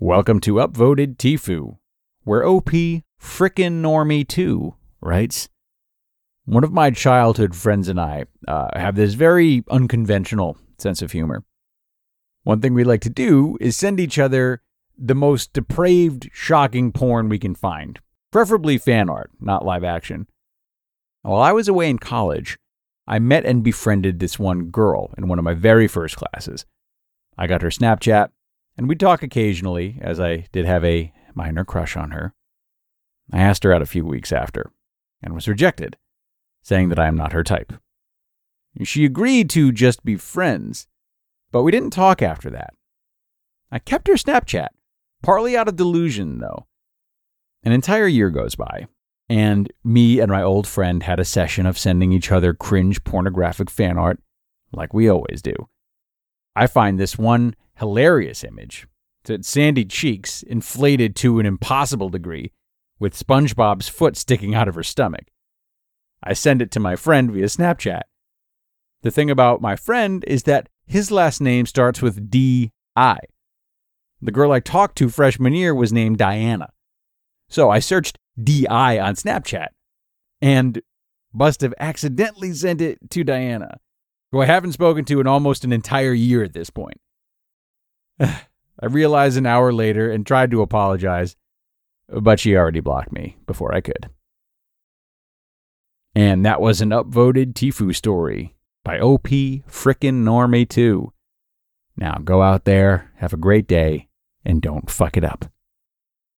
Welcome to Upvoted Tifu, where OP frickin' normie 2 writes One of my childhood friends and I uh, have this very unconventional sense of humor. One thing we like to do is send each other the most depraved, shocking porn we can find, preferably fan art, not live action. While I was away in college, I met and befriended this one girl in one of my very first classes. I got her Snapchat, and we'd talk occasionally, as I did have a minor crush on her. I asked her out a few weeks after, and was rejected, saying that I am not her type. She agreed to just be friends, but we didn't talk after that. I kept her Snapchat, partly out of delusion, though. An entire year goes by, and me and my old friend had a session of sending each other cringe pornographic fan art, like we always do. I find this one hilarious image. It's sandy cheeks, inflated to an impossible degree, with SpongeBob's foot sticking out of her stomach. I send it to my friend via Snapchat. The thing about my friend is that his last name starts with D I. The girl I talked to freshman year was named Diana. So I searched DI on Snapchat and must have accidentally sent it to Diana, who I haven't spoken to in almost an entire year at this point. I realized an hour later and tried to apologize, but she already blocked me before I could. And that was an upvoted Tifu story by OP Frickin' Normie 2. Now go out there, have a great day, and don't fuck it up.